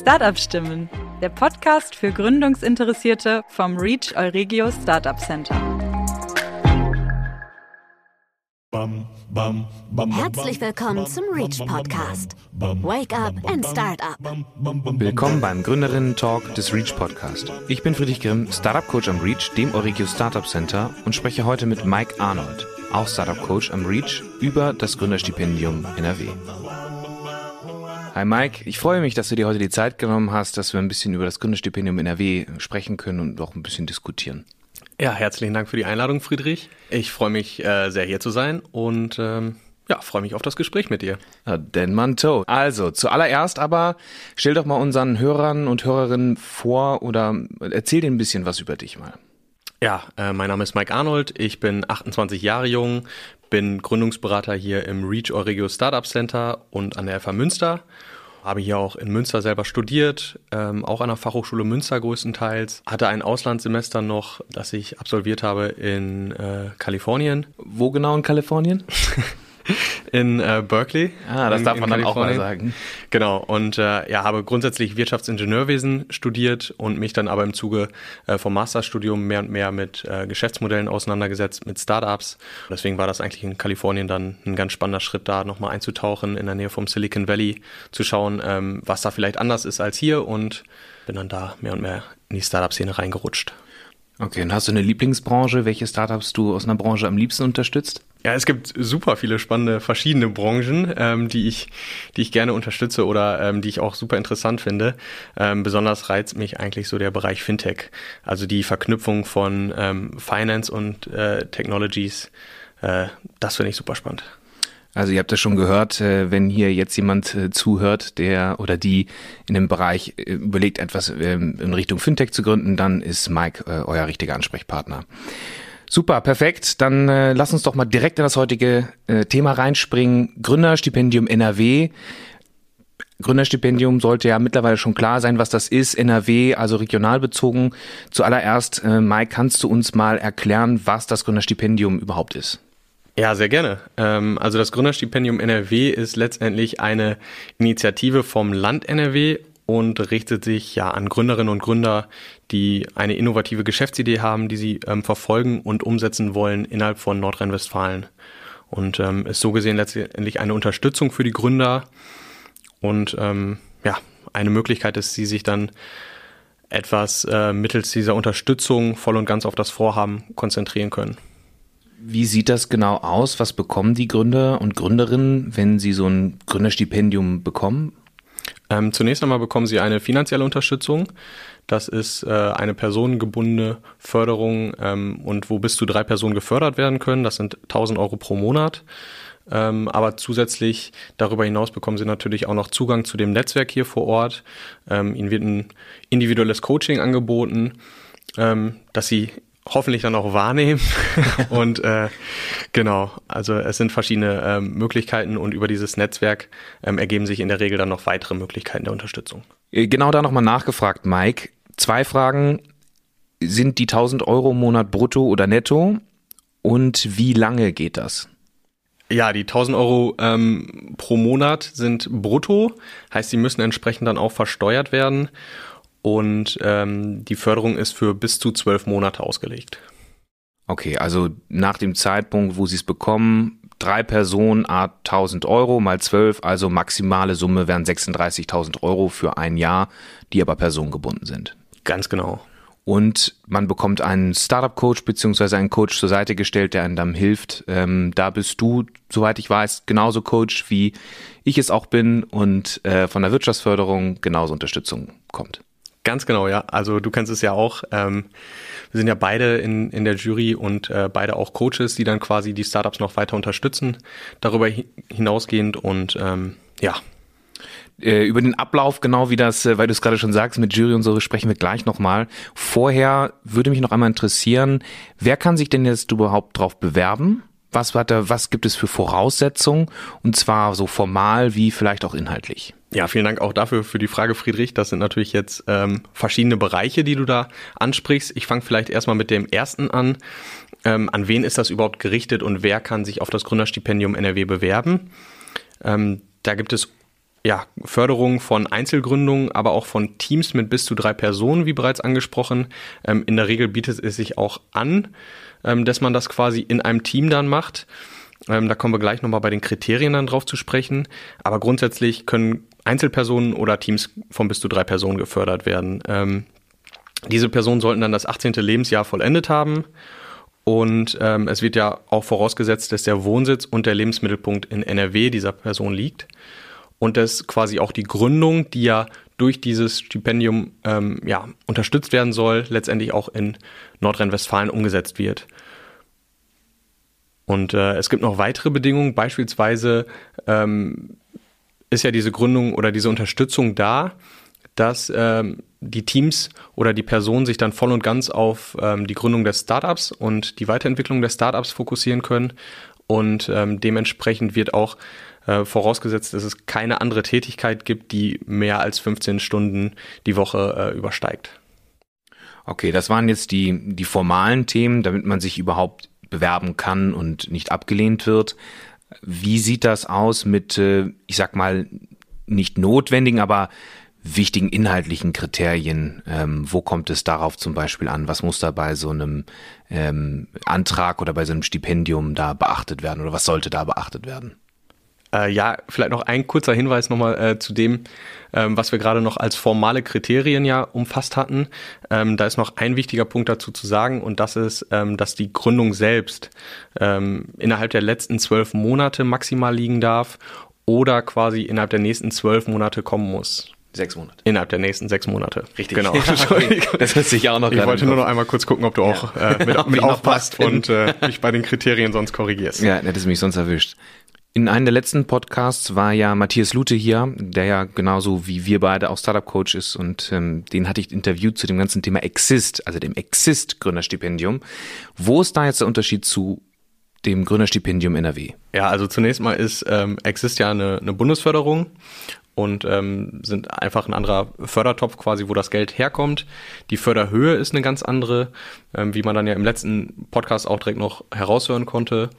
Startup Stimmen, der Podcast für Gründungsinteressierte vom Reach Euregio Startup Center. Herzlich willkommen zum Reach Podcast. Wake up and start up. Willkommen beim Gründerinnen Talk des Reach Podcast. Ich bin Friedrich Grimm, Startup Coach am Reach, dem Euregio Startup Center und spreche heute mit Mike Arnold, auch Startup Coach am Reach, über das Gründerstipendium NRW. Hi Mike, ich freue mich, dass du dir heute die Zeit genommen hast, dass wir ein bisschen über das Gründerstipendium NRW sprechen können und auch ein bisschen diskutieren. Ja, herzlichen Dank für die Einladung, Friedrich. Ich freue mich äh, sehr hier zu sein und ähm, ja, freue mich auf das Gespräch mit dir. Ja, denn man to. Also, zuallererst aber stell doch mal unseren Hörern und Hörerinnen vor oder erzähl denen ein bisschen was über dich mal. Ja, äh, mein Name ist Mike Arnold, ich bin 28 Jahre jung, bin Gründungsberater hier im Reach Euregio Startup Center und an der FH Münster. Habe hier auch in Münster selber studiert, ähm, auch an der Fachhochschule Münster größtenteils. Hatte ein Auslandssemester noch, das ich absolviert habe in äh, Kalifornien. Wo genau in Kalifornien? in äh, Berkeley. Ah, das in, darf man dann auch mal sagen. Genau, und äh, ja, habe grundsätzlich Wirtschaftsingenieurwesen studiert und mich dann aber im Zuge äh, vom Masterstudium mehr und mehr mit äh, Geschäftsmodellen auseinandergesetzt, mit Startups. Deswegen war das eigentlich in Kalifornien dann ein ganz spannender Schritt, da nochmal einzutauchen, in der Nähe vom Silicon Valley, zu schauen, ähm, was da vielleicht anders ist als hier und bin dann da mehr und mehr in die Startup-Szene reingerutscht. Okay, und hast du eine Lieblingsbranche? Welche Startups du aus einer Branche am liebsten unterstützt? Ja, es gibt super viele spannende verschiedene Branchen, ähm, die ich, die ich gerne unterstütze oder ähm, die ich auch super interessant finde. Ähm, besonders reizt mich eigentlich so der Bereich FinTech, also die Verknüpfung von ähm, Finance und äh, Technologies. Äh, das finde ich super spannend. Also ihr habt das schon gehört, äh, wenn hier jetzt jemand äh, zuhört, der oder die in dem Bereich äh, überlegt, etwas ähm, in Richtung Fintech zu gründen, dann ist Mike euer richtiger Ansprechpartner. Super, perfekt. Dann lass uns doch mal direkt in das heutige Thema reinspringen. Gründerstipendium NRW. Gründerstipendium sollte ja mittlerweile schon klar sein, was das ist. NRW, also regional bezogen. Zuallererst, Mike, kannst du uns mal erklären, was das Gründerstipendium überhaupt ist? Ja, sehr gerne. Ähm, also das Gründerstipendium NRW ist letztendlich eine Initiative vom Land NRW und richtet sich ja an Gründerinnen und Gründer, die eine innovative Geschäftsidee haben, die sie ähm, verfolgen und umsetzen wollen innerhalb von Nordrhein-Westfalen. Und ähm, ist so gesehen letztendlich eine Unterstützung für die Gründer und ähm, ja, eine Möglichkeit ist, sie sich dann etwas äh, mittels dieser Unterstützung voll und ganz auf das Vorhaben konzentrieren können. Wie sieht das genau aus? Was bekommen die Gründer und Gründerinnen, wenn sie so ein Gründerstipendium bekommen? Ähm, zunächst einmal bekommen Sie eine finanzielle Unterstützung. Das ist äh, eine personengebundene Förderung ähm, und wo bis zu drei Personen gefördert werden können. Das sind 1000 Euro pro Monat. Ähm, aber zusätzlich darüber hinaus bekommen Sie natürlich auch noch Zugang zu dem Netzwerk hier vor Ort. Ähm, Ihnen wird ein individuelles Coaching angeboten, ähm, dass Sie hoffentlich dann auch wahrnehmen. und äh, genau, also es sind verschiedene ähm, Möglichkeiten und über dieses Netzwerk ähm, ergeben sich in der Regel dann noch weitere Möglichkeiten der Unterstützung. Äh, genau da nochmal nachgefragt, Mike. Zwei Fragen. Sind die 1000 Euro im Monat brutto oder netto? Und wie lange geht das? Ja, die 1000 Euro ähm, pro Monat sind brutto, heißt, sie müssen entsprechend dann auch versteuert werden und ähm, die Förderung ist für bis zu zwölf Monate ausgelegt. Okay, also nach dem Zeitpunkt, wo Sie es bekommen, drei Personen, a 1000 Euro mal zwölf, also maximale Summe wären 36.000 Euro für ein Jahr, die aber personengebunden sind. Ganz genau. Und man bekommt einen Startup-Coach beziehungsweise einen Coach zur Seite gestellt, der einem dann hilft. Ähm, da bist du, soweit ich weiß, genauso Coach, wie ich es auch bin und äh, von der Wirtschaftsförderung genauso Unterstützung kommt. Ganz genau, ja. Also du kennst es ja auch. Ähm, wir sind ja beide in, in der Jury und äh, beide auch Coaches, die dann quasi die Startups noch weiter unterstützen, darüber hinausgehend und ähm, ja. Äh, über den Ablauf, genau wie das, äh, weil du es gerade schon sagst, mit Jury und so sprechen wir gleich nochmal. Vorher würde mich noch einmal interessieren, wer kann sich denn jetzt überhaupt drauf bewerben? Was, hat er, was gibt es für Voraussetzungen? Und zwar so formal wie vielleicht auch inhaltlich. Ja, vielen Dank auch dafür für die Frage, Friedrich. Das sind natürlich jetzt ähm, verschiedene Bereiche, die du da ansprichst. Ich fange vielleicht erstmal mit dem ersten an. Ähm, an wen ist das überhaupt gerichtet und wer kann sich auf das Gründerstipendium NRW bewerben? Ähm, da gibt es ja, Förderung von Einzelgründungen, aber auch von Teams mit bis zu drei Personen, wie bereits angesprochen. Ähm, in der Regel bietet es sich auch an, ähm, dass man das quasi in einem Team dann macht. Ähm, da kommen wir gleich nochmal bei den Kriterien dann drauf zu sprechen. Aber grundsätzlich können Einzelpersonen oder Teams von bis zu drei Personen gefördert werden. Ähm, diese Personen sollten dann das 18. Lebensjahr vollendet haben. Und ähm, es wird ja auch vorausgesetzt, dass der Wohnsitz und der Lebensmittelpunkt in NRW dieser Person liegt und dass quasi auch die Gründung, die ja durch dieses Stipendium ähm, ja, unterstützt werden soll, letztendlich auch in Nordrhein-Westfalen umgesetzt wird. Und äh, es gibt noch weitere Bedingungen, beispielsweise ähm, ist ja diese Gründung oder diese Unterstützung da, dass ähm, die Teams oder die Personen sich dann voll und ganz auf ähm, die Gründung des Startups und die Weiterentwicklung des Startups fokussieren können. Und ähm, dementsprechend wird auch äh, vorausgesetzt, dass es keine andere Tätigkeit gibt, die mehr als 15 Stunden die Woche äh, übersteigt. Okay, das waren jetzt die, die formalen Themen, damit man sich überhaupt bewerben kann und nicht abgelehnt wird. Wie sieht das aus mit, äh, ich sag mal, nicht notwendigen, aber wichtigen inhaltlichen Kriterien? Ähm, wo kommt es darauf zum Beispiel an? Was muss da bei so einem ähm, Antrag oder bei so einem Stipendium da beachtet werden oder was sollte da beachtet werden? Äh, ja, vielleicht noch ein kurzer Hinweis nochmal äh, zu dem, ähm, was wir gerade noch als formale Kriterien ja umfasst hatten. Ähm, da ist noch ein wichtiger Punkt dazu zu sagen und das ist, ähm, dass die Gründung selbst ähm, innerhalb der letzten zwölf Monate maximal liegen darf oder quasi innerhalb der nächsten zwölf Monate kommen muss. Sechs Monate. Innerhalb der nächsten sechs Monate. Richtig. Genau. das ist sich auch noch Ich wollte nur noch einmal kurz gucken, ob du auch äh, mit, mit aufpasst und äh, mich bei den Kriterien sonst korrigierst. Ja, hättest mich sonst erwischt. In einem der letzten Podcasts war ja Matthias Lute hier, der ja genauso wie wir beide auch Startup Coach ist und ähm, den hatte ich interviewt zu dem ganzen Thema Exist, also dem Exist Gründerstipendium. Wo ist da jetzt der Unterschied zu dem Gründerstipendium NRW? Ja, also zunächst mal ist ähm, Exist ja eine, eine Bundesförderung und ähm, sind einfach ein anderer Fördertopf quasi, wo das Geld herkommt. Die Förderhöhe ist eine ganz andere, ähm, wie man dann ja im letzten Podcast auch direkt noch heraushören konnte.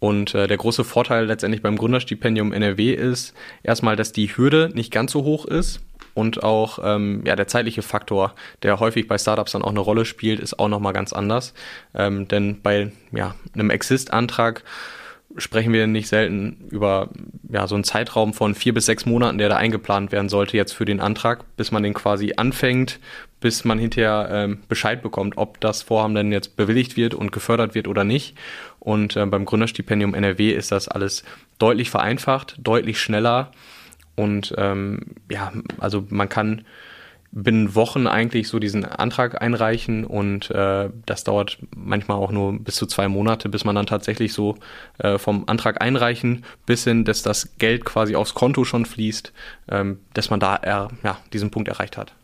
Und äh, der große Vorteil letztendlich beim Gründerstipendium NRW ist erstmal, dass die Hürde nicht ganz so hoch ist und auch ähm, ja, der zeitliche Faktor, der häufig bei Startups dann auch eine Rolle spielt, ist auch nochmal ganz anders. Ähm, denn bei ja, einem Exist-Antrag sprechen wir nicht selten über ja, so einen Zeitraum von vier bis sechs Monaten, der da eingeplant werden sollte jetzt für den Antrag, bis man den quasi anfängt, bis man hinterher ähm, Bescheid bekommt, ob das Vorhaben denn jetzt bewilligt wird und gefördert wird oder nicht. Und äh, beim Gründerstipendium NRW ist das alles deutlich vereinfacht, deutlich schneller. Und ähm, ja, also man kann binnen Wochen eigentlich so diesen Antrag einreichen und äh, das dauert manchmal auch nur bis zu zwei Monate, bis man dann tatsächlich so äh, vom Antrag einreichen bis hin, dass das Geld quasi aufs Konto schon fließt, ähm, dass man da er, ja, diesen Punkt erreicht hat.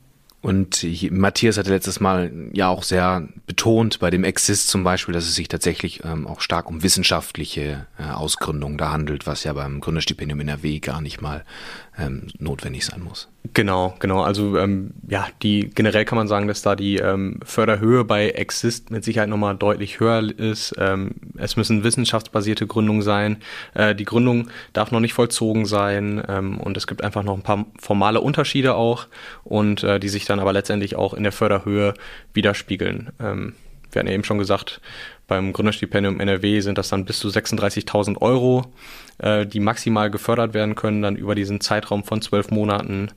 Und Matthias hatte letztes Mal ja auch sehr betont bei dem Exist zum Beispiel, dass es sich tatsächlich ähm, auch stark um wissenschaftliche äh, Ausgründungen da handelt, was ja beim Gründerstipendium in NRW gar nicht mal ähm, notwendig sein muss. Genau, genau. Also ähm, ja, die generell kann man sagen, dass da die ähm, Förderhöhe bei Exist mit Sicherheit nochmal deutlich höher ist. Ähm, es müssen wissenschaftsbasierte Gründungen sein. Äh, die Gründung darf noch nicht vollzogen sein ähm, und es gibt einfach noch ein paar formale Unterschiede auch und äh, die sich dann aber letztendlich auch in der Förderhöhe widerspiegeln. Ähm, wir hatten ja eben schon gesagt, beim Gründerstipendium NRW sind das dann bis zu 36.000 Euro, äh, die maximal gefördert werden können, dann über diesen Zeitraum von zwölf Monaten,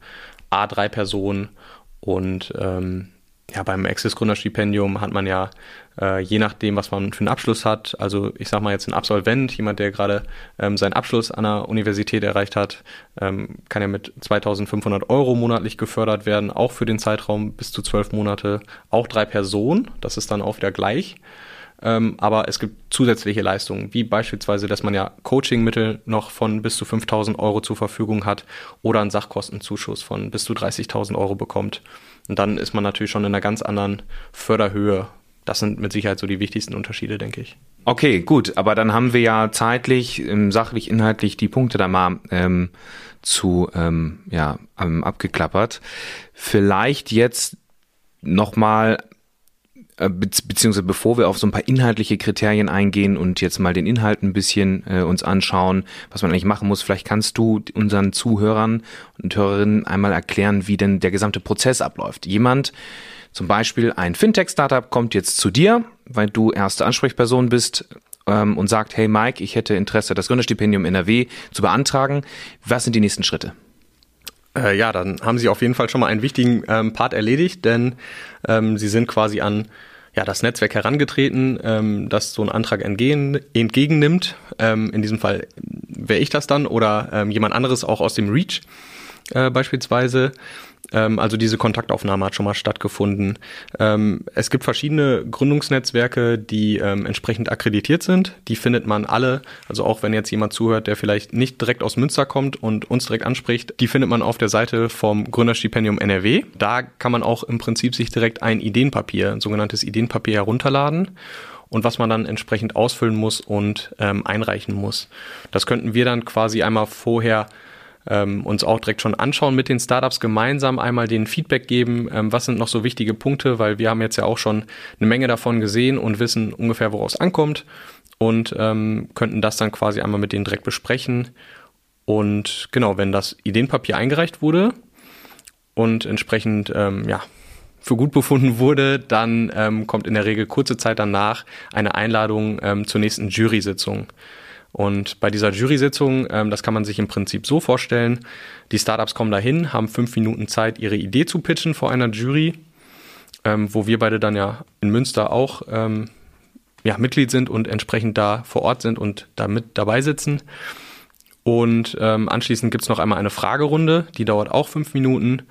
A drei Personen und ähm, ja, beim Access Gründerstipendium hat man ja, äh, je nachdem, was man für einen Abschluss hat, also ich sag mal jetzt ein Absolvent, jemand, der gerade ähm, seinen Abschluss an der Universität erreicht hat, ähm, kann ja mit 2500 Euro monatlich gefördert werden, auch für den Zeitraum bis zu zwölf Monate, auch drei Personen, das ist dann auch wieder gleich. Ähm, aber es gibt zusätzliche Leistungen, wie beispielsweise, dass man ja Coachingmittel noch von bis zu 5000 Euro zur Verfügung hat oder einen Sachkostenzuschuss von bis zu 30.000 Euro bekommt. Und dann ist man natürlich schon in einer ganz anderen Förderhöhe. Das sind mit Sicherheit so die wichtigsten Unterschiede, denke ich. Okay, gut, aber dann haben wir ja zeitlich, ähm, sachlich, inhaltlich die Punkte da mal ähm, zu ähm, ja, ähm, abgeklappert. Vielleicht jetzt nochmal äh, beziehungsweise bevor wir auf so ein paar inhaltliche Kriterien eingehen und jetzt mal den Inhalt ein bisschen äh, uns anschauen, was man eigentlich machen muss, vielleicht kannst du unseren Zuhörern und Hörerinnen einmal erklären, wie denn der gesamte Prozess abläuft. Jemand, zum Beispiel ein Fintech-Startup kommt jetzt zu dir, weil du erste Ansprechperson bist ähm, und sagt, hey Mike, ich hätte Interesse, das Gründerstipendium NRW zu beantragen. Was sind die nächsten Schritte? Äh, ja, dann haben Sie auf jeden Fall schon mal einen wichtigen ähm, Part erledigt, denn ähm, Sie sind quasi an ja, das Netzwerk herangetreten, ähm, das so einen Antrag entgegen, entgegennimmt. Ähm, in diesem Fall wäre ich das dann oder ähm, jemand anderes auch aus dem Reach äh, beispielsweise. Ähm, also diese Kontaktaufnahme hat schon mal stattgefunden. Ähm, es gibt verschiedene Gründungsnetzwerke, die ähm, entsprechend akkreditiert sind. Die findet man alle. Also auch wenn jetzt jemand zuhört, der vielleicht nicht direkt aus Münster kommt und uns direkt anspricht, die findet man auf der Seite vom Gründerstipendium NRW. Da kann man auch im Prinzip sich direkt ein Ideenpapier, ein sogenanntes Ideenpapier herunterladen und was man dann entsprechend ausfüllen muss und ähm, einreichen muss. Das könnten wir dann quasi einmal vorher ähm, uns auch direkt schon anschauen mit den Startups gemeinsam, einmal den Feedback geben, ähm, was sind noch so wichtige Punkte, weil wir haben jetzt ja auch schon eine Menge davon gesehen und wissen ungefähr, woraus es ankommt und ähm, könnten das dann quasi einmal mit denen direkt besprechen. Und genau, wenn das Ideenpapier eingereicht wurde und entsprechend ähm, ja, für gut befunden wurde, dann ähm, kommt in der Regel kurze Zeit danach eine Einladung ähm, zur nächsten Jury-Sitzung. Und bei dieser Jury-Sitzung, ähm, das kann man sich im Prinzip so vorstellen, die Startups kommen dahin, haben fünf Minuten Zeit, ihre Idee zu pitchen vor einer Jury, ähm, wo wir beide dann ja in Münster auch ähm, ja, Mitglied sind und entsprechend da vor Ort sind und da mit dabei sitzen. Und ähm, anschließend gibt's noch einmal eine Fragerunde, die dauert auch fünf Minuten.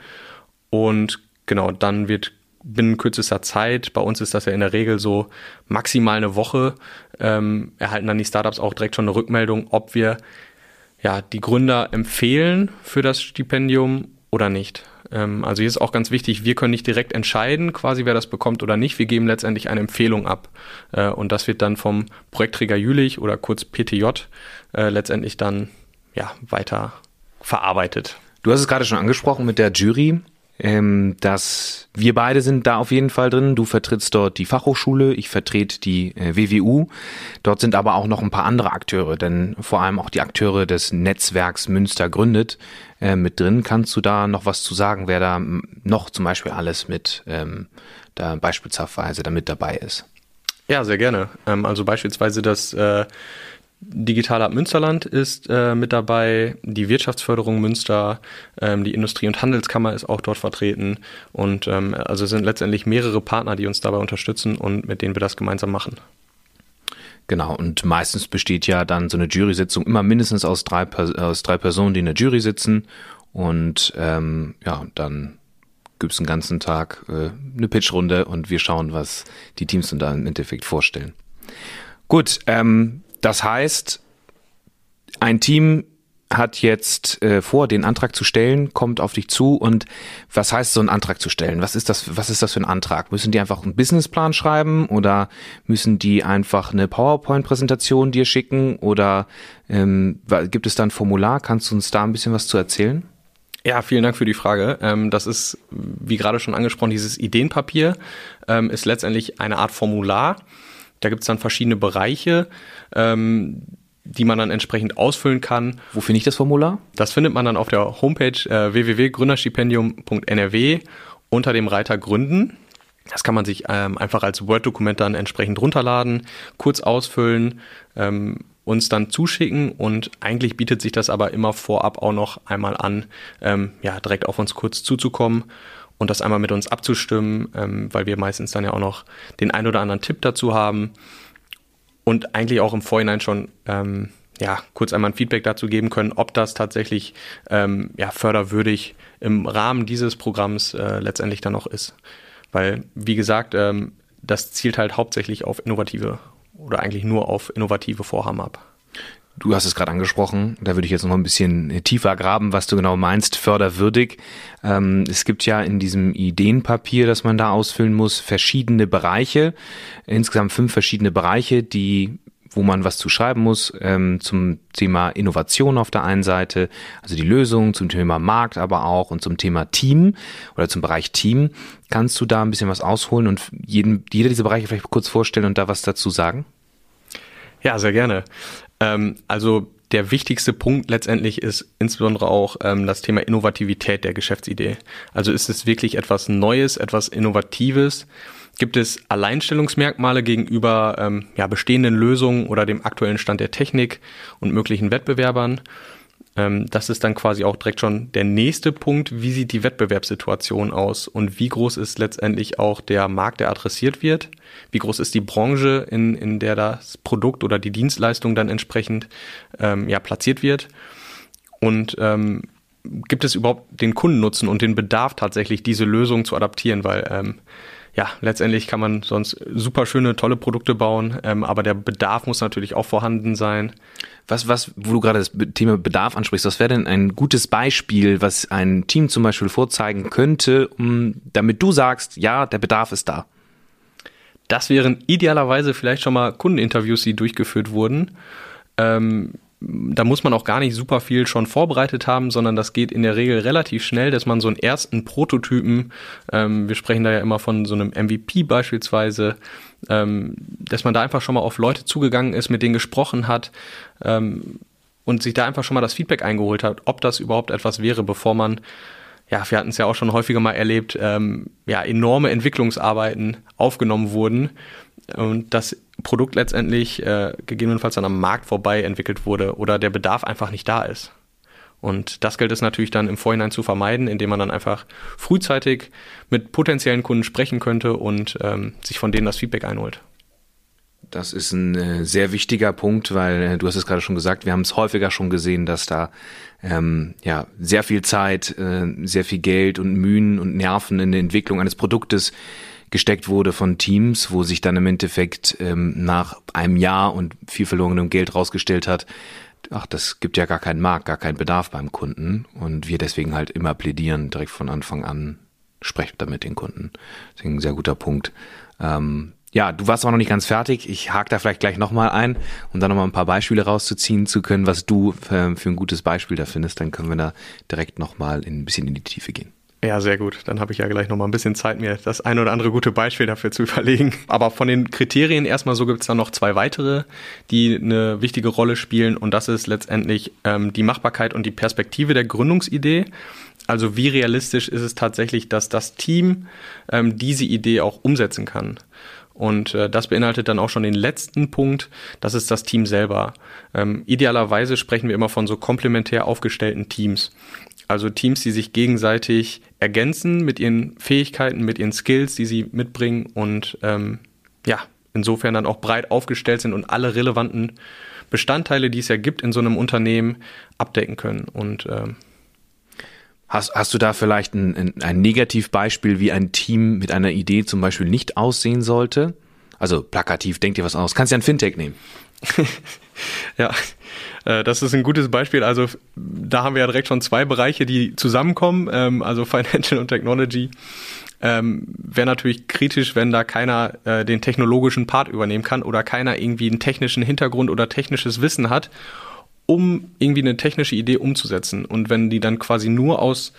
Und genau, dann wird binnen kürzester Zeit, bei uns ist das ja in der Regel so maximal eine Woche, ähm, erhalten dann die Startups auch direkt schon eine Rückmeldung, ob wir ja die Gründer empfehlen für das Stipendium oder nicht. Ähm, also hier ist auch ganz wichtig, wir können nicht direkt entscheiden, quasi wer das bekommt oder nicht. Wir geben letztendlich eine Empfehlung ab. Äh, und das wird dann vom Projektträger Jülich oder kurz PTJ äh, letztendlich dann ja weiter verarbeitet. Du hast es gerade schon angesprochen mit der Jury ähm, dass wir beide sind da auf jeden Fall drin. Du vertrittst dort die Fachhochschule, ich vertrete die äh, WWU. Dort sind aber auch noch ein paar andere Akteure, denn vor allem auch die Akteure des Netzwerks Münster gründet äh, mit drin. Kannst du da noch was zu sagen, wer da noch zum Beispiel alles mit ähm, da beispielsweise da mit dabei ist? Ja, sehr gerne. Ähm, also beispielsweise das äh, Digital Hub Münsterland ist äh, mit dabei, die Wirtschaftsförderung Münster, ähm, die Industrie- und Handelskammer ist auch dort vertreten und ähm, also sind letztendlich mehrere Partner, die uns dabei unterstützen und mit denen wir das gemeinsam machen. Genau, und meistens besteht ja dann so eine Jury-Sitzung immer mindestens aus drei, aus drei Personen, die in der Jury sitzen und ähm, ja, dann gibt es einen ganzen Tag äh, eine Pitchrunde und wir schauen, was die Teams dann da im Endeffekt vorstellen. Gut, ähm, das heißt, ein Team hat jetzt äh, vor, den Antrag zu stellen, kommt auf dich zu und was heißt so einen Antrag zu stellen? Was ist das, was ist das für ein Antrag? Müssen die einfach einen Businessplan schreiben oder müssen die einfach eine PowerPoint-Präsentation dir schicken oder ähm, gibt es da ein Formular? Kannst du uns da ein bisschen was zu erzählen? Ja, vielen Dank für die Frage. Ähm, das ist, wie gerade schon angesprochen, dieses Ideenpapier ähm, ist letztendlich eine Art Formular da gibt es dann verschiedene Bereiche, ähm, die man dann entsprechend ausfüllen kann. Wo finde ich das Formular? Das findet man dann auf der Homepage äh, www.gründerstipendium.nrw unter dem Reiter Gründen. Das kann man sich ähm, einfach als Word-Dokument dann entsprechend runterladen, kurz ausfüllen, ähm, uns dann zuschicken und eigentlich bietet sich das aber immer vorab auch noch einmal an, ähm, ja, direkt auf uns kurz zuzukommen und das einmal mit uns abzustimmen, ähm, weil wir meistens dann ja auch noch den ein oder anderen Tipp dazu haben und eigentlich auch im Vorhinein schon ähm, ja, kurz einmal ein Feedback dazu geben können, ob das tatsächlich ähm, ja, förderwürdig im Rahmen dieses Programms äh, letztendlich dann auch ist. Weil, wie gesagt, ähm, das zielt halt hauptsächlich auf innovative oder eigentlich nur auf innovative Vorhaben ab. Du hast es gerade angesprochen, da würde ich jetzt noch ein bisschen tiefer graben, was du genau meinst, förderwürdig. Ähm, es gibt ja in diesem Ideenpapier, das man da ausfüllen muss, verschiedene Bereiche, insgesamt fünf verschiedene Bereiche, die wo man was zu schreiben muss ähm, zum Thema Innovation auf der einen Seite, also die Lösung, zum Thema Markt aber auch und zum Thema Team oder zum Bereich Team. Kannst du da ein bisschen was ausholen und jeden, jeder dieser Bereiche vielleicht kurz vorstellen und da was dazu sagen? Ja, sehr gerne. Ähm, also der wichtigste Punkt letztendlich ist insbesondere auch ähm, das Thema Innovativität der Geschäftsidee. Also ist es wirklich etwas Neues, etwas Innovatives? Gibt es Alleinstellungsmerkmale gegenüber ähm, ja, bestehenden Lösungen oder dem aktuellen Stand der Technik und möglichen Wettbewerbern? Ähm, das ist dann quasi auch direkt schon der nächste Punkt. Wie sieht die Wettbewerbssituation aus und wie groß ist letztendlich auch der Markt, der adressiert wird? Wie groß ist die Branche, in, in der das Produkt oder die Dienstleistung dann entsprechend ähm, ja, platziert wird? Und ähm, gibt es überhaupt den Kundennutzen und den Bedarf tatsächlich, diese Lösung zu adaptieren? Weil ähm, ja, letztendlich kann man sonst super schöne, tolle Produkte bauen, ähm, aber der Bedarf muss natürlich auch vorhanden sein. Was, was, wo du gerade das Thema Bedarf ansprichst, was wäre denn ein gutes Beispiel, was ein Team zum Beispiel vorzeigen könnte, um, damit du sagst, ja, der Bedarf ist da? Das wären idealerweise vielleicht schon mal Kundeninterviews, die durchgeführt wurden. Ähm, da muss man auch gar nicht super viel schon vorbereitet haben, sondern das geht in der Regel relativ schnell, dass man so einen ersten Prototypen, ähm, wir sprechen da ja immer von so einem MVP beispielsweise, ähm, dass man da einfach schon mal auf Leute zugegangen ist, mit denen gesprochen hat ähm, und sich da einfach schon mal das Feedback eingeholt hat, ob das überhaupt etwas wäre, bevor man ja, wir hatten es ja auch schon häufiger mal erlebt, ähm, ja, enorme Entwicklungsarbeiten aufgenommen wurden und das Produkt letztendlich äh, gegebenenfalls dann am Markt vorbei entwickelt wurde oder der Bedarf einfach nicht da ist. Und das gilt es natürlich dann im Vorhinein zu vermeiden, indem man dann einfach frühzeitig mit potenziellen Kunden sprechen könnte und ähm, sich von denen das Feedback einholt. Das ist ein äh, sehr wichtiger Punkt, weil äh, du hast es gerade schon gesagt, wir haben es häufiger schon gesehen, dass da ähm, ja sehr viel Zeit, äh, sehr viel Geld und Mühen und Nerven in der Entwicklung eines Produktes gesteckt wurde von Teams, wo sich dann im Endeffekt ähm, nach einem Jahr und viel verlorenem Geld rausgestellt hat, ach, das gibt ja gar keinen Markt, gar keinen Bedarf beim Kunden und wir deswegen halt immer plädieren, direkt von Anfang an, sprecht da mit den Kunden. Deswegen ein sehr guter Punkt. Ähm, ja, du warst auch noch nicht ganz fertig. Ich hake da vielleicht gleich nochmal ein, um dann nochmal ein paar Beispiele rauszuziehen zu können, was du äh, für ein gutes Beispiel da findest. Dann können wir da direkt nochmal ein bisschen in die Tiefe gehen. Ja, sehr gut. Dann habe ich ja gleich noch mal ein bisschen Zeit, mir das ein oder andere gute Beispiel dafür zu überlegen. Aber von den Kriterien erstmal so gibt es dann noch zwei weitere, die eine wichtige Rolle spielen. Und das ist letztendlich ähm, die Machbarkeit und die Perspektive der Gründungsidee. Also wie realistisch ist es tatsächlich, dass das Team ähm, diese Idee auch umsetzen kann? Und äh, das beinhaltet dann auch schon den letzten Punkt, das ist das Team selber. Ähm, idealerweise sprechen wir immer von so komplementär aufgestellten Teams. Also Teams, die sich gegenseitig ergänzen mit ihren Fähigkeiten, mit ihren Skills, die sie mitbringen und ähm, ja, insofern dann auch breit aufgestellt sind und alle relevanten Bestandteile, die es ja gibt in so einem Unternehmen, abdecken können. Und ähm, Hast, hast du da vielleicht ein, ein, ein Negativbeispiel, wie ein Team mit einer Idee zum Beispiel nicht aussehen sollte? Also plakativ, denk dir was aus. Kannst ja ein Fintech nehmen. ja, äh, das ist ein gutes Beispiel. Also da haben wir ja direkt schon zwei Bereiche, die zusammenkommen, ähm, also Financial und Technology. Ähm, Wäre natürlich kritisch, wenn da keiner äh, den technologischen Part übernehmen kann oder keiner irgendwie einen technischen Hintergrund oder technisches Wissen hat, um irgendwie eine technische Idee umzusetzen. Und wenn die dann quasi nur aus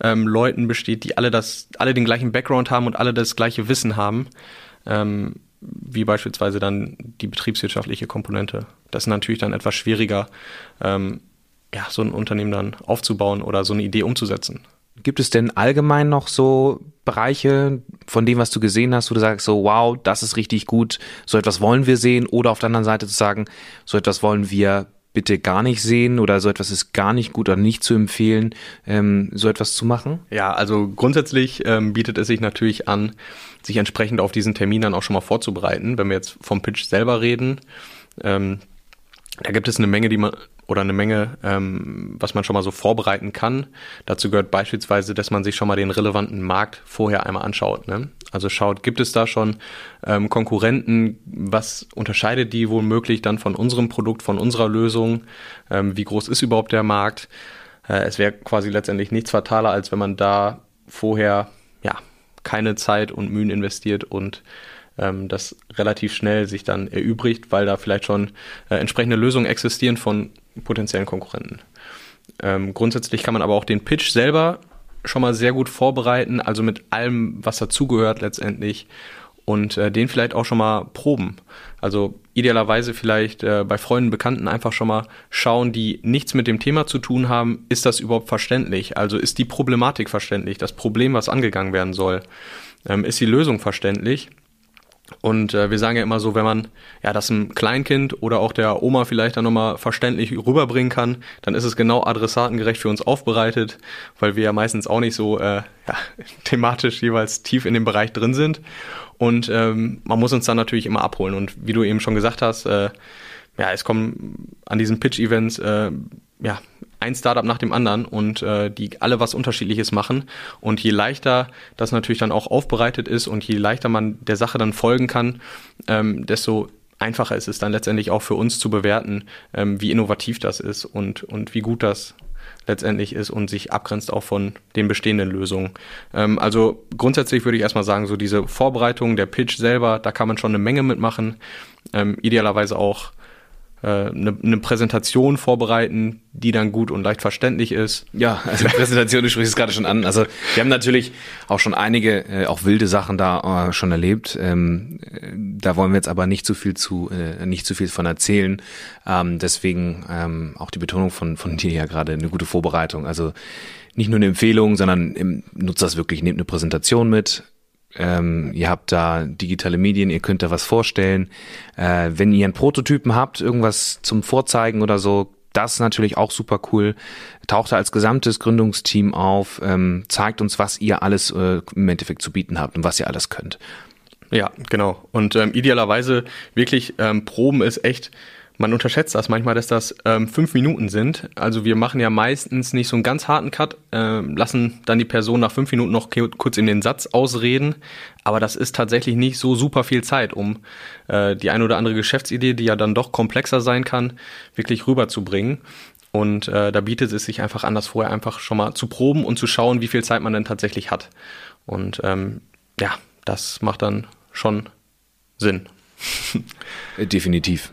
ähm, Leuten besteht, die alle das, alle den gleichen Background haben und alle das gleiche Wissen haben, ähm, wie beispielsweise dann die betriebswirtschaftliche Komponente. Das ist natürlich dann etwas schwieriger, ähm, ja, so ein Unternehmen dann aufzubauen oder so eine Idee umzusetzen. Gibt es denn allgemein noch so Bereiche von dem, was du gesehen hast, wo du sagst, so wow, das ist richtig gut, so etwas wollen wir sehen oder auf der anderen Seite zu sagen, so etwas wollen wir bitte gar nicht sehen oder so etwas ist gar nicht gut oder nicht zu empfehlen, ähm, so etwas zu machen? Ja, also grundsätzlich ähm, bietet es sich natürlich an, sich entsprechend auf diesen Termin dann auch schon mal vorzubereiten. Wenn wir jetzt vom Pitch selber reden, ähm, da gibt es eine Menge, die man oder eine Menge, ähm, was man schon mal so vorbereiten kann. Dazu gehört beispielsweise, dass man sich schon mal den relevanten Markt vorher einmal anschaut. Ne? Also schaut, gibt es da schon ähm, Konkurrenten? Was unterscheidet die womöglich dann von unserem Produkt, von unserer Lösung? Ähm, wie groß ist überhaupt der Markt? Äh, es wäre quasi letztendlich nichts fataler, als wenn man da vorher ja keine Zeit und Mühen investiert und ähm, das relativ schnell sich dann erübrigt, weil da vielleicht schon äh, entsprechende Lösungen existieren von potenziellen Konkurrenten. Ähm, grundsätzlich kann man aber auch den Pitch selber schon mal sehr gut vorbereiten, also mit allem, was dazugehört letztendlich und äh, den vielleicht auch schon mal proben. Also idealerweise vielleicht äh, bei Freunden, Bekannten einfach schon mal schauen, die nichts mit dem Thema zu tun haben, ist das überhaupt verständlich? Also ist die Problematik verständlich, das Problem, was angegangen werden soll? Ähm, ist die Lösung verständlich? Und äh, wir sagen ja immer so, wenn man ja das einem Kleinkind oder auch der Oma vielleicht dann nochmal verständlich rüberbringen kann, dann ist es genau adressatengerecht für uns aufbereitet, weil wir ja meistens auch nicht so äh, ja, thematisch jeweils tief in dem Bereich drin sind. Und ähm, man muss uns dann natürlich immer abholen. Und wie du eben schon gesagt hast, äh, ja, es kommen an diesen Pitch-Events äh, ja, ein Startup nach dem anderen und äh, die alle was Unterschiedliches machen. Und je leichter das natürlich dann auch aufbereitet ist und je leichter man der Sache dann folgen kann, ähm, desto einfacher ist es dann letztendlich auch für uns zu bewerten, ähm, wie innovativ das ist und, und wie gut das letztendlich ist und sich abgrenzt auch von den bestehenden Lösungen. Ähm, also grundsätzlich würde ich erstmal sagen, so diese Vorbereitung, der Pitch selber, da kann man schon eine Menge mitmachen. Ähm, idealerweise auch eine, äh, eine Präsentation vorbereiten, die dann gut und leicht verständlich ist. Ja, also Präsentation, du sprichst es gerade schon an. Also wir haben natürlich auch schon einige, äh, auch wilde Sachen da äh, schon erlebt. Ähm, äh, da wollen wir jetzt aber nicht zu viel zu, äh, nicht zu viel von erzählen. Ähm, deswegen ähm, auch die Betonung von, von dir ja gerade eine gute Vorbereitung. Also nicht nur eine Empfehlung, sondern im, nutzt das wirklich, nehmt eine Präsentation mit, ähm, ihr habt da digitale Medien, ihr könnt da was vorstellen. Äh, wenn ihr einen Prototypen habt, irgendwas zum Vorzeigen oder so, das natürlich auch super cool. Taucht da als gesamtes Gründungsteam auf, ähm, zeigt uns, was ihr alles äh, im Endeffekt zu bieten habt und was ihr alles könnt. Ja, genau. Und ähm, idealerweise wirklich ähm, Proben ist echt man unterschätzt das manchmal, dass das ähm, fünf Minuten sind. Also wir machen ja meistens nicht so einen ganz harten Cut, äh, lassen dann die Person nach fünf Minuten noch kurz in den Satz ausreden. Aber das ist tatsächlich nicht so super viel Zeit, um äh, die eine oder andere Geschäftsidee, die ja dann doch komplexer sein kann, wirklich rüberzubringen. Und äh, da bietet es sich einfach an, das vorher einfach schon mal zu proben und zu schauen, wie viel Zeit man denn tatsächlich hat. Und ähm, ja, das macht dann schon Sinn. Definitiv.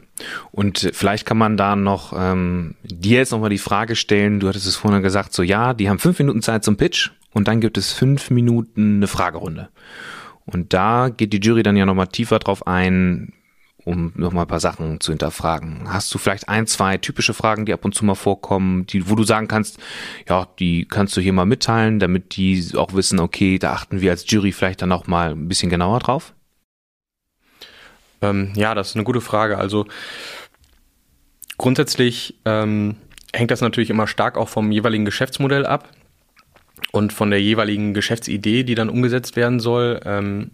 Und vielleicht kann man da noch ähm, dir jetzt nochmal die Frage stellen, du hattest es vorhin gesagt, so ja, die haben fünf Minuten Zeit zum Pitch und dann gibt es fünf Minuten eine Fragerunde. Und da geht die Jury dann ja nochmal tiefer drauf ein, um nochmal ein paar Sachen zu hinterfragen. Hast du vielleicht ein, zwei typische Fragen, die ab und zu mal vorkommen, die, wo du sagen kannst, ja, die kannst du hier mal mitteilen, damit die auch wissen, okay, da achten wir als Jury vielleicht dann auch mal ein bisschen genauer drauf? Ähm, ja, das ist eine gute Frage. Also grundsätzlich ähm, hängt das natürlich immer stark auch vom jeweiligen Geschäftsmodell ab und von der jeweiligen Geschäftsidee, die dann umgesetzt werden soll. Ähm,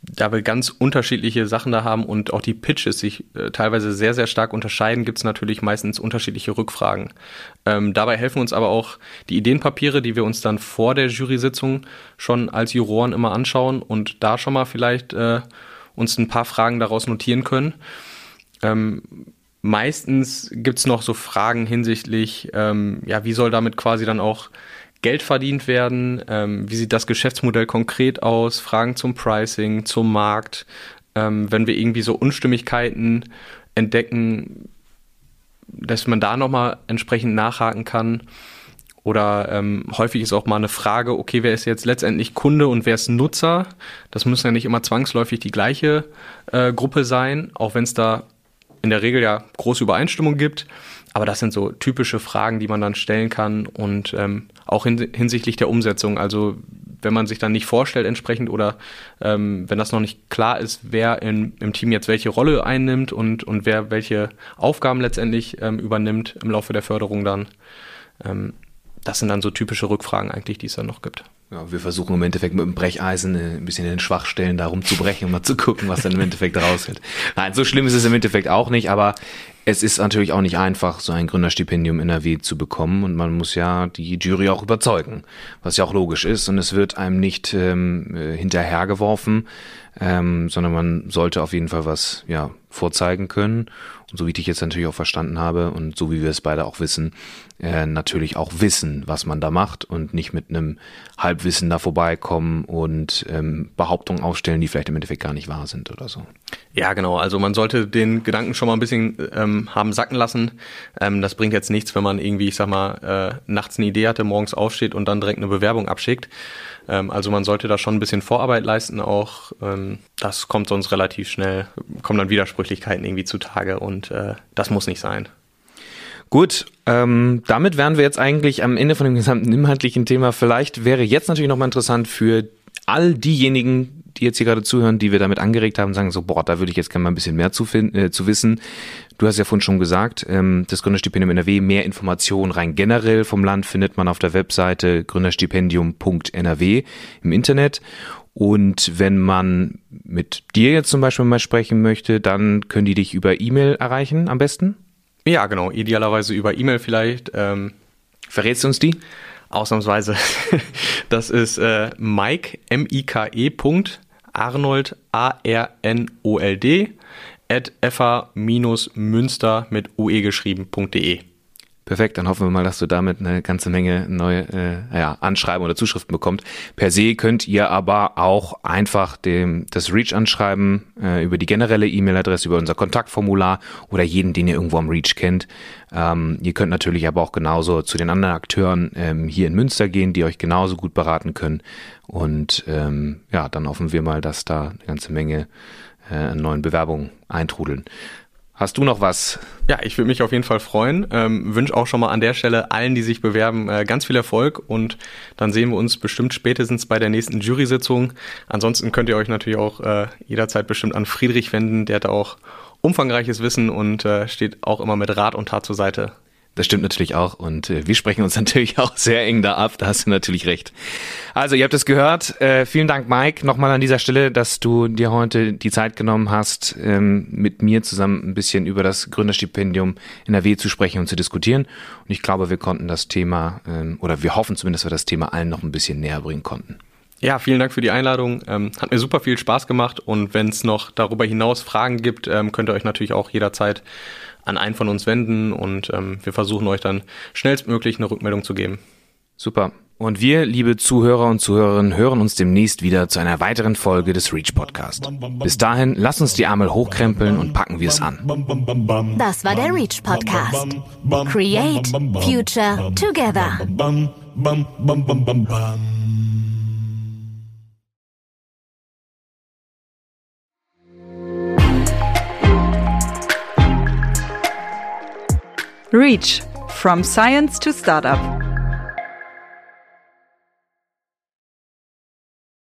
da wir ganz unterschiedliche Sachen da haben und auch die Pitches sich äh, teilweise sehr, sehr stark unterscheiden, gibt es natürlich meistens unterschiedliche Rückfragen. Ähm, dabei helfen uns aber auch die Ideenpapiere, die wir uns dann vor der Jury-Sitzung schon als Juroren immer anschauen und da schon mal vielleicht äh, uns ein paar Fragen daraus notieren können. Ähm, meistens gibt es noch so Fragen hinsichtlich, ähm, ja, wie soll damit quasi dann auch Geld verdient werden? Ähm, wie sieht das Geschäftsmodell konkret aus? Fragen zum Pricing, zum Markt. Ähm, wenn wir irgendwie so Unstimmigkeiten entdecken, dass man da nochmal entsprechend nachhaken kann. Oder ähm, häufig ist auch mal eine Frage, okay, wer ist jetzt letztendlich Kunde und wer ist Nutzer? Das müssen ja nicht immer zwangsläufig die gleiche äh, Gruppe sein, auch wenn es da in der Regel ja große Übereinstimmung gibt. Aber das sind so typische Fragen, die man dann stellen kann und ähm, auch hin, hinsichtlich der Umsetzung. Also wenn man sich dann nicht vorstellt entsprechend oder ähm, wenn das noch nicht klar ist, wer in, im Team jetzt welche Rolle einnimmt und, und wer welche Aufgaben letztendlich ähm, übernimmt im Laufe der Förderung dann. Ähm, das sind dann so typische Rückfragen eigentlich, die es dann noch gibt. Ja, wir versuchen im Endeffekt mit dem Brecheisen äh, ein bisschen in den Schwachstellen da rumzubrechen, um mal zu gucken, was dann im Endeffekt rausfällt. Nein, so schlimm ist es im Endeffekt auch nicht, aber Es ist natürlich auch nicht einfach, so ein Gründerstipendium NRW zu bekommen und man muss ja die Jury auch überzeugen, was ja auch logisch ist und es wird einem nicht ähm, äh, hinterhergeworfen, ähm, sondern man sollte auf jeden Fall was ja, vorzeigen können. Und so wie ich dich jetzt natürlich auch verstanden habe und so wie wir es beide auch wissen, äh, natürlich auch wissen, was man da macht und nicht mit einem Halbwissen da vorbeikommen und ähm, Behauptungen aufstellen, die vielleicht im Endeffekt gar nicht wahr sind oder so. Ja, genau. Also man sollte den Gedanken schon mal ein bisschen ähm, haben sacken lassen. Ähm, das bringt jetzt nichts, wenn man irgendwie, ich sag mal, äh, nachts eine Idee hatte, morgens aufsteht und dann direkt eine Bewerbung abschickt. Ähm, also man sollte da schon ein bisschen Vorarbeit leisten auch. Ähm, das kommt sonst relativ schnell, kommen dann Widersprüchlichkeiten irgendwie zutage und äh, das muss nicht sein. Gut, ähm, damit wären wir jetzt eigentlich am Ende von dem gesamten inhaltlichen Thema. Vielleicht wäre jetzt natürlich nochmal interessant für all diejenigen, die jetzt hier gerade zuhören, die wir damit angeregt haben, sagen so, boah, da würde ich jetzt gerne mal ein bisschen mehr zu, finden, äh, zu wissen. Du hast ja vorhin schon gesagt, ähm, das Gründerstipendium NRW, mehr Informationen rein generell vom Land findet man auf der Webseite gründerstipendium.nrw im Internet. Und wenn man mit dir jetzt zum Beispiel mal sprechen möchte, dann können die dich über E-Mail erreichen am besten? Ja, genau. Idealerweise über E-Mail vielleicht. Ähm, Verrätst du uns die? Ausnahmsweise. Das ist äh, Mike, M-I-K-E. Arnold, A-R-N-O-L-D, at fa-münster mit ue geschrieben.de. Perfekt, dann hoffen wir mal, dass du damit eine ganze Menge neue äh, ja, Anschreiben oder Zuschriften bekommst. Per se könnt ihr aber auch einfach dem, das Reach anschreiben äh, über die generelle E-Mail-Adresse, über unser Kontaktformular oder jeden, den ihr irgendwo am Reach kennt. Ähm, ihr könnt natürlich aber auch genauso zu den anderen Akteuren ähm, hier in Münster gehen, die euch genauso gut beraten können. Und ähm, ja, dann hoffen wir mal, dass da eine ganze Menge äh, neuen Bewerbungen eintrudeln. Hast du noch was? Ja, ich würde mich auf jeden Fall freuen. Ähm, Wünsche auch schon mal an der Stelle allen, die sich bewerben, äh, ganz viel Erfolg und dann sehen wir uns bestimmt spätestens bei der nächsten Jury-Sitzung. Ansonsten könnt ihr euch natürlich auch äh, jederzeit bestimmt an Friedrich wenden, der hat auch umfangreiches Wissen und äh, steht auch immer mit Rat und Tat zur Seite. Das stimmt natürlich auch und äh, wir sprechen uns natürlich auch sehr eng da ab, da hast du natürlich recht. Also ihr habt es gehört, äh, vielen Dank Mike nochmal an dieser Stelle, dass du dir heute die Zeit genommen hast, ähm, mit mir zusammen ein bisschen über das Gründerstipendium NRW zu sprechen und zu diskutieren und ich glaube, wir konnten das Thema ähm, oder wir hoffen zumindest, dass wir das Thema allen noch ein bisschen näher bringen konnten. Ja, vielen Dank für die Einladung. Ähm, hat mir super viel Spaß gemacht und wenn es noch darüber hinaus Fragen gibt, ähm, könnt ihr euch natürlich auch jederzeit an einen von uns wenden und ähm, wir versuchen euch dann schnellstmöglich eine Rückmeldung zu geben. Super. Und wir, liebe Zuhörer und Zuhörerinnen, hören uns demnächst wieder zu einer weiteren Folge des Reach Podcast. Bis dahin, lass uns die Arme hochkrempeln und packen wir es an. Das war der Reach Podcast. Create Future Together. Reach from Science to Startup.